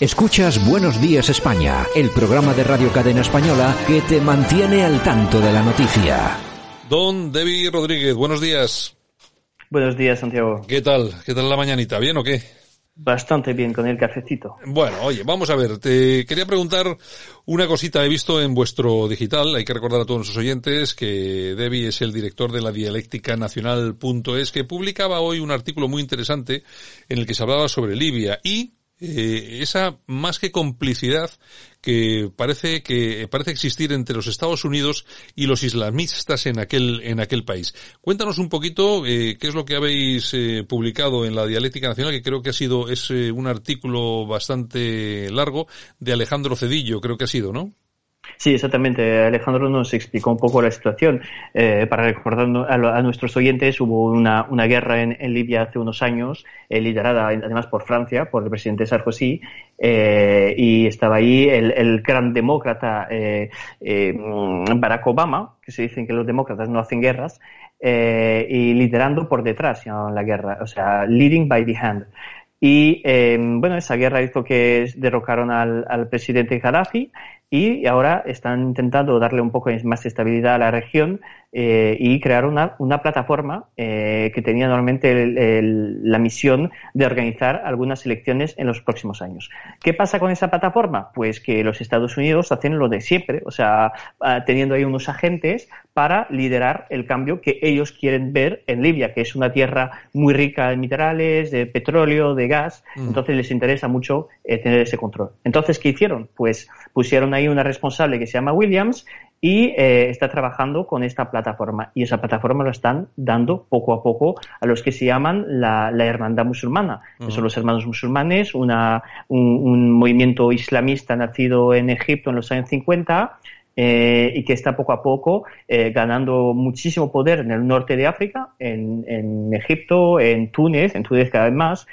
Escuchas Buenos Días España, el programa de Radio Cadena Española que te mantiene al tanto de la noticia. Don Debbie Rodríguez, buenos días. Buenos días, Santiago. ¿Qué tal? ¿Qué tal la mañanita? ¿Bien o qué? Bastante bien con el cafecito. Bueno, oye, vamos a ver, te quería preguntar una cosita. He visto en vuestro digital, hay que recordar a todos nuestros oyentes que Debbie es el director de la dialéctica nacional.es que publicaba hoy un artículo muy interesante en el que se hablaba sobre Libia y eh, esa más que complicidad que parece que parece existir entre los Estados Unidos y los islamistas en aquel en aquel país. Cuéntanos un poquito eh, qué es lo que habéis eh, publicado en la Dialéctica Nacional, que creo que ha sido es un artículo bastante largo de Alejandro Cedillo, creo que ha sido, ¿no? Sí, exactamente. Alejandro nos explicó un poco la situación. Eh, para recordar a, nuestros oyentes, hubo una, guerra en, Libia hace unos años, eh, liderada además por Francia, por el presidente Sarkozy, eh, y estaba ahí el, gran demócrata eh, eh, Barack Obama, que se dicen que los demócratas no hacen guerras, y liderando por detrás la guerra, o sea, leading by the hand. Y bueno, esa guerra hizo que derrocaron al, al presidente Gaddafi y ahora están intentando darle un poco más estabilidad a la región eh, y crear una, una plataforma eh, que tenía normalmente la misión de organizar algunas elecciones en los próximos años. ¿Qué pasa con esa plataforma? Pues que los Estados Unidos hacen lo de siempre, o sea, ah, teniendo ahí unos agentes para liderar el cambio que ellos quieren ver en Libia, que es una tierra muy rica en minerales, de petróleo, de gas, mm. entonces les interesa mucho eh, tener ese control. Entonces, ¿qué hicieron? Pues pusieron ahí una responsable que se llama Williams y eh, está trabajando con esta plataforma. Y esa plataforma la están dando poco a poco a los que se llaman la, hermandad musulmana, que son los hermanos musulmanes, una, un, movimiento islamista nacido en Egipto en los años 50. Eh, y que está poco a poco eh, ganando muchísimo poder en el norte de África, en, en Egipto, en Túnez, en Túnez cada vez más,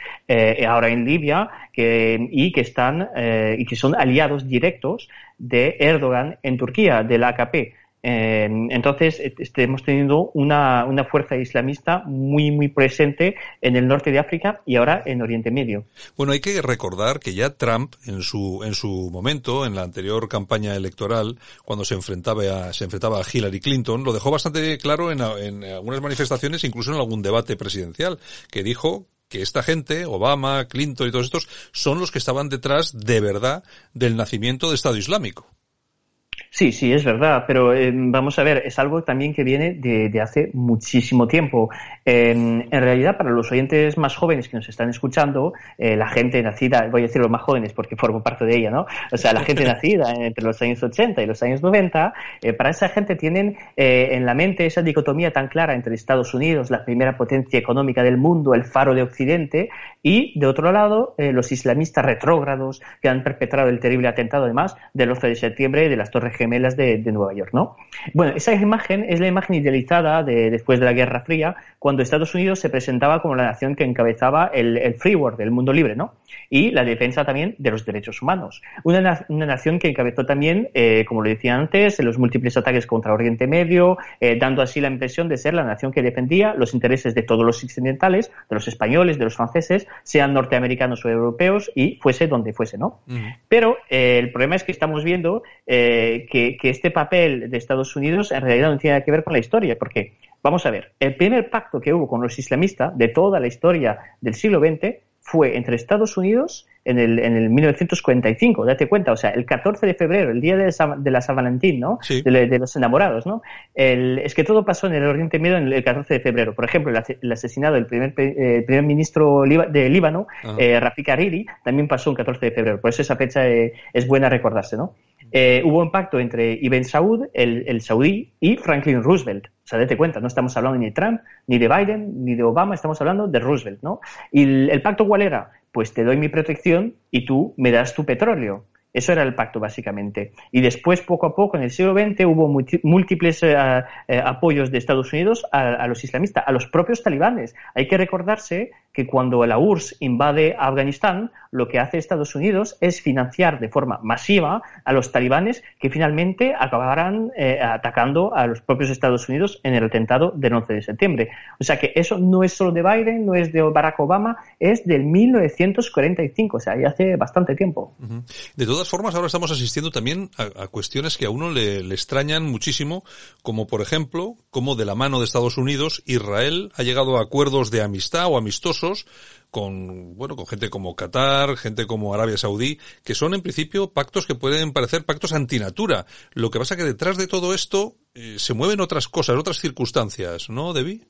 ahora en Libia, que, y que están y que son aliados directos de Erdogan en Turquía, del AKP. Entonces, este, hemos tenido una, una, fuerza islamista muy, muy presente en el norte de África y ahora en Oriente Medio. Bueno, hay que recordar que ya Trump, en su, en su momento, en la anterior campaña electoral, cuando se enfrentaba a, se enfrentaba a Hillary Clinton, lo dejó bastante claro en, en algunas manifestaciones, incluso en algún debate presidencial, que dijo que esta gente, Obama, Clinton y todos estos, son los que estaban detrás de verdad del nacimiento del Estado Islámico. Sí, sí, es verdad, pero eh, vamos a ver, es algo también que viene de, hace muchísimo tiempo. en realidad, para los oyentes más jóvenes que nos están escuchando, eh, la gente nacida, voy a decir los más jóvenes porque formo parte de ella, ¿no? O sea, la gente nacida entre los años 80 y los años 90, eh, para esa gente tienen en la mente esa dicotomía tan clara entre Estados Unidos, la primera potencia económica del mundo, el faro de Occidente, y de otro lado, los islamistas retrógrados que han perpetrado el terrible atentado, además, del 11 de septiembre de las Torres gemelas de, Nueva York, ¿no? Bueno, esa imagen es la imagen idealizada de, después de la Guerra Fría, cuando Estados Unidos se presentaba como la nación que encabezaba el, free world, el mundo libre, ¿no? Y la defensa también de los derechos humanos. Una, nación que encabezó también, eh, como lo decía antes, los múltiples ataques contra Oriente Medio, eh, dando así la impresión de ser la nación que defendía los intereses de todos los occidentales, de los españoles, de los franceses, sean norteamericanos o europeos, y fuese donde fuese, ¿no? Pero eh, el problema es que estamos viendo que, este papel de Estados Unidos en realidad no tiene nada que ver con la historia, porque, vamos a ver, el primer pacto que hubo con los islamistas de toda la historia del siglo XX fue entre Estados Unidos en el, en el 1945, date cuenta, o sea, el 14 de febrero, el día de, la San Valentín, ¿no? De, los enamorados, ¿no? es que todo pasó en el Oriente Medio en el 14 de febrero. Por ejemplo, el, asesinato del primer, eh, primer ministro de Líbano, eh, Rafik Hariri, también pasó el 14 de febrero. Por eso esa fecha eh, es buena recordarse, ¿no? Eh, hubo un pacto entre Ibn Saud, el, el, saudí, y Franklin Roosevelt. O sea, date cuenta, no estamos hablando ni de Trump, ni de Biden, ni de Obama, estamos hablando de Roosevelt, ¿no? ¿Y el, pacto cuál era? pues te doy mi protección y tú me das tu petróleo. Eso era el pacto, básicamente. Y después, poco a poco, en el siglo XX, hubo múltiples eh, eh, apoyos de Estados Unidos a, los islamistas, a los propios talibanes. Hay que recordarse que cuando la URSS invade Afganistán, lo que hace Estados Unidos es financiar de forma masiva a los talibanes que finalmente acabarán eh, atacando a los propios Estados Unidos en el atentado del 11 de septiembre. O sea que eso no es solo de Biden, no es de Barack Obama, es del 1945, o sea, ya hace bastante tiempo. De todas formas, ahora estamos asistiendo también a, cuestiones que a uno le, le extrañan muchísimo, como por ejemplo, cómo de la mano de Estados Unidos, Israel ha llegado a acuerdos de amistad o con, bueno, con gente como Qatar, gente como Arabia Saudí, que son en principio pactos que pueden parecer pactos antinatura. Lo que pasa que detrás de todo esto eh, se mueven otras cosas, otras circunstancias, ¿no, Debbie?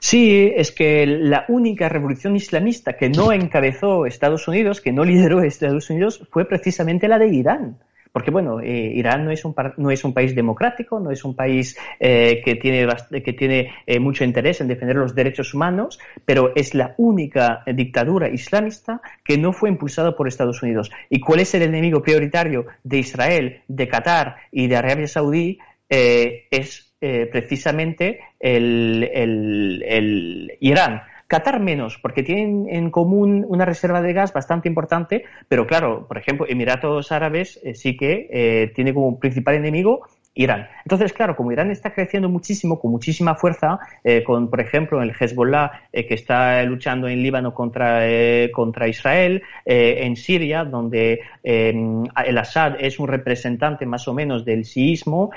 Sí, es que la única revolución islamista que no encabezó Estados Unidos, que no lideró Estados Unidos, fue precisamente la de Irán. Porque, bueno, eh, Irán no es, un, no es un país democrático, no es un país eh, que tiene, que tiene eh, mucho interés en defender los derechos humanos, pero es la única dictadura islamista que no fue impulsada por Estados Unidos. ¿Y cuál es el enemigo prioritario de Israel, de Qatar y de Arabia Saudí? es precisamente el, el Irán. Qatar menos, porque tienen en común una reserva de gas bastante importante, pero claro, por ejemplo, Emiratos Árabes eh, sí que eh, tiene como principal enemigo Irán. Entonces, claro, como Irán está creciendo muchísimo, con muchísima fuerza, eh, con, por ejemplo, el Hezbollah eh, que está luchando en Líbano contra, eh, contra Israel, en Siria, donde el Assad es un representante más o menos del siismo,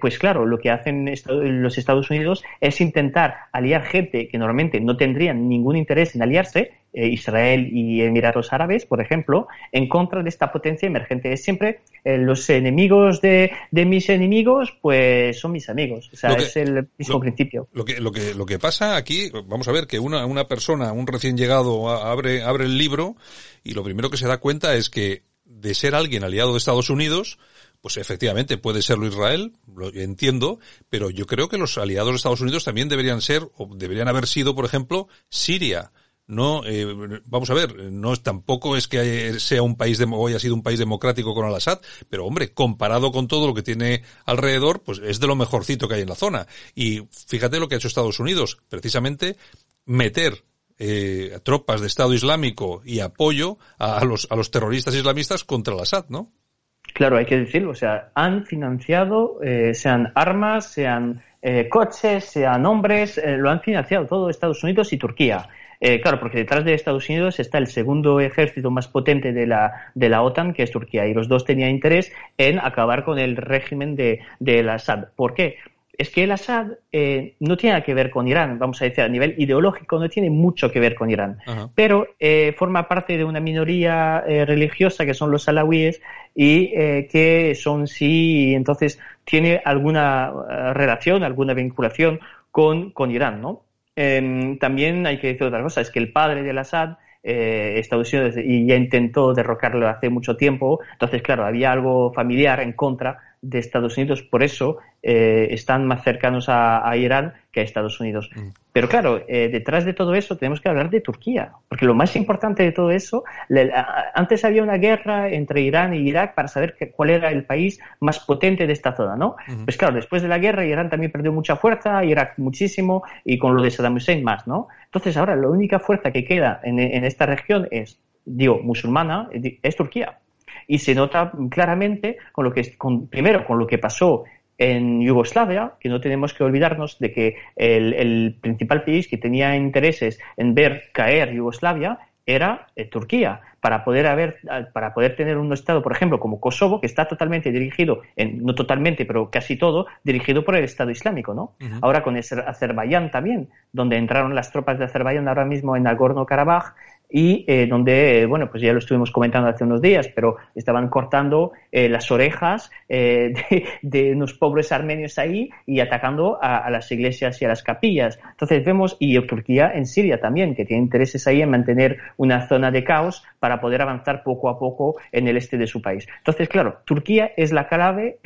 pues claro, lo que hacen los Estados Unidos es intentar aliar gente que normalmente no tendrían ningún interés en aliarse, eh, Israel y Emiratos Árabes, por ejemplo, en contra de esta potencia emergente. Es siempre eh, los enemigos de, mis enemigos, pues son mis amigos. O sea, es el mismo principio. Lo que, lo, que, lo que pasa aquí, vamos a ver, que una, una persona, un recién llegado, abre, abre el libro y lo primero que se da cuenta es que de ser alguien aliado de Estados Unidos, pues efectivamente puede serlo Israel, lo entiendo, pero yo creo que los aliados de Estados Unidos también deberían ser, o deberían haber sido, por ejemplo, Siria no eh, vamos a ver no tampoco es que sea un país de, o haya sido un país democrático con Al-Assad pero hombre comparado con todo lo que tiene alrededor pues es de lo mejorcito que hay en la zona y fíjate lo que ha hecho Estados Unidos precisamente meter eh, tropas de Estado Islámico y apoyo a, los a los terroristas islamistas contra Al-Assad no Claro, hay que decirlo, o sea, han financiado, eh, sean armas, sean eh, coches, sean hombres, eh, lo han financiado todo Estados Unidos y Turquía. Eh, claro, porque detrás de Estados Unidos está el segundo ejército más potente de la, de la OTAN, que es Turquía, y los dos tenían interés en acabar con el régimen de, de Assad. ¿Por qué? es que el Assad eh, no tiene nada que ver con Irán, vamos a decir, a nivel ideológico no tiene mucho que ver con Irán, pero eh, forma parte de una minoría religiosa que son los alawíes y que son sí, entonces tiene alguna relación, alguna vinculación con, con Irán, ¿no? Em, también hay que decir otra cosa, es que el padre de Assad, eh, Estados Unidos, y ya intentó derrocarlo hace mucho tiempo, entonces, claro, había algo familiar en contra de Estados Unidos, por eso eh, están más cercanos a, Irán que a Estados Unidos. Mm. Pero claro, eh, detrás de todo eso tenemos que hablar de Turquía, porque lo más importante de todo eso, antes había una guerra entre Irán y Irak para saber cuál era el país más potente de esta zona, ¿no? Pues claro, después de la guerra Irán también perdió mucha fuerza, Irak muchísimo, y con lo de Saddam Hussein más, ¿no? Entonces ahora la única fuerza que queda en, en esta región es, digo, musulmana, es Turquía y se nota claramente con lo que, con, primero, con lo que pasó en Yugoslavia, que no tenemos que olvidarnos de que el, principal país que tenía intereses en ver caer Yugoslavia era eh, Turquía, para poder haber, para poder tener un estado, por ejemplo, como Kosovo, que está totalmente dirigido, en, no totalmente, pero casi todo, dirigido por el Estado Islámico, ¿no? Ahora con Azerbaiyán también, donde entraron las tropas de Azerbaiyán ahora mismo en Nagorno-Karabaj, y eh, donde, bueno, pues ya lo estuvimos comentando hace unos días, pero estaban cortando eh, las orejas eh, de, unos pobres armenios ahí y atacando a, las iglesias y a las capillas. Entonces vemos, y Turquía en Siria también, que tiene intereses ahí en mantener una zona de caos para poder avanzar poco a poco en el este de su país. Entonces, claro, Turquía es la clave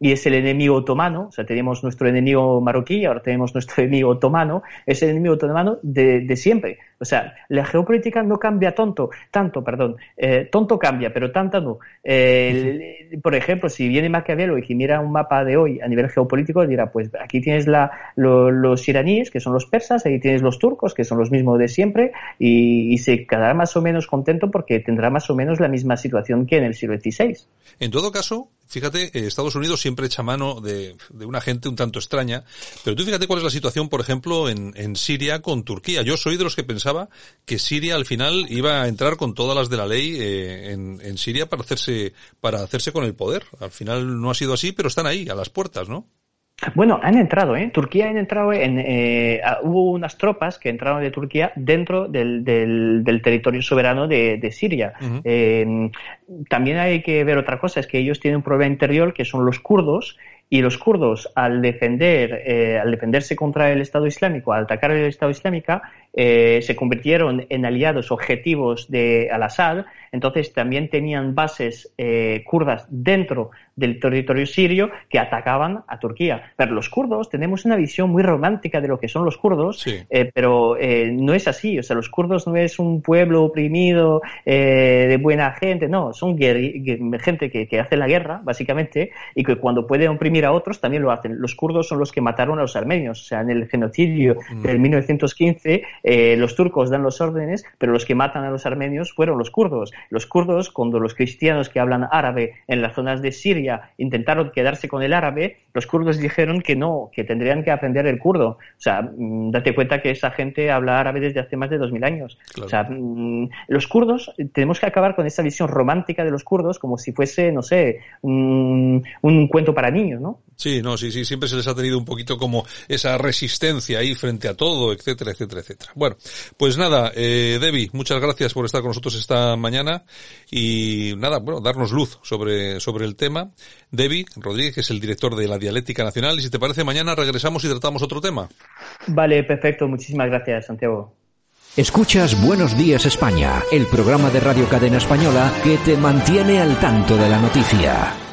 y es el enemigo otomano, o sea, tenemos nuestro enemigo marroquí, ahora tenemos nuestro enemigo otomano, es el enemigo otomano de, de siempre. O sea, la geopolítica no cambia tonto, tanto, perdón, eh, tonto cambia, pero tanto no. Eh, por ejemplo, si viene Maquiavelo y mira un mapa de hoy a nivel geopolítico, dirá, pues aquí tienes la, los iraníes, que son los persas, ahí tienes los turcos, que son los mismos de siempre, y, y se quedará más o menos contento porque tendrá más o menos la misma situación que en el siglo XVI. En todo caso, fíjate, eh, Estados Unidos siempre echa mano de, de, una gente un tanto extraña, pero tú fíjate cuál es la situación, por ejemplo, en, en, Siria con Turquía. Yo soy de los que pensaba que Siria al final iba a entrar con todas las de la ley eh, en, en Siria para hacerse, para hacerse con el poder. Al final no ha sido así, pero están ahí, a las puertas, ¿no? Bueno, han entrado, ¿eh? Turquía han entrado en... Eh, hubo unas tropas que entraron de Turquía dentro del, del, del territorio soberano de, de Siria. Uh -huh. eh, también hay que ver otra cosa, es que ellos tienen un problema interior que son los kurdos y los kurdos al defender, eh, al defenderse contra el Estado Islámico, al atacar el Estado Islámico, eh, se convirtieron en aliados objetivos de Al-Assad, entonces también tenían bases eh, kurdas dentro del territorio sirio que atacaban a Turquía. Pero los kurdos tenemos una visión muy romántica de lo que son los kurdos, sí. eh, pero eh, no es así. O sea, los kurdos no es un pueblo oprimido eh, de buena gente, no, son gente que, que, hace la guerra, básicamente, y que cuando pueden oprimir a otros también lo hacen. Los kurdos son los que mataron a los armenios. O sea, en el genocidio mm. del 1915, eh, los turcos dan los órdenes, pero los que matan a los armenios fueron los kurdos. Los kurdos, cuando los cristianos que hablan árabe en las zonas de Siria intentaron quedarse con el árabe, los kurdos dijeron que no, que tendrían que aprender el kurdo. O sea, mmm, date cuenta que esa gente habla árabe desde hace más de dos mil años. Claro. O sea, mmm, los kurdos, tenemos que acabar con esa visión romántica de los kurdos como si fuese, no sé, un, un cuento para niños, ¿no? Sí, no, sí, sí, siempre se les ha tenido un poquito como esa resistencia ahí frente a todo, etcétera, etcétera, etcétera. Bueno, pues nada, eh, Debbie, muchas gracias por estar con nosotros esta mañana y nada, bueno, darnos luz sobre, sobre el tema. Debbie Rodríguez, que es el director de la Dialéctica Nacional, y si te parece, mañana regresamos y tratamos otro tema. Vale, perfecto, muchísimas gracias, Santiago. Escuchas Buenos Días España, el programa de Radio Cadena Española que te mantiene al tanto de la noticia.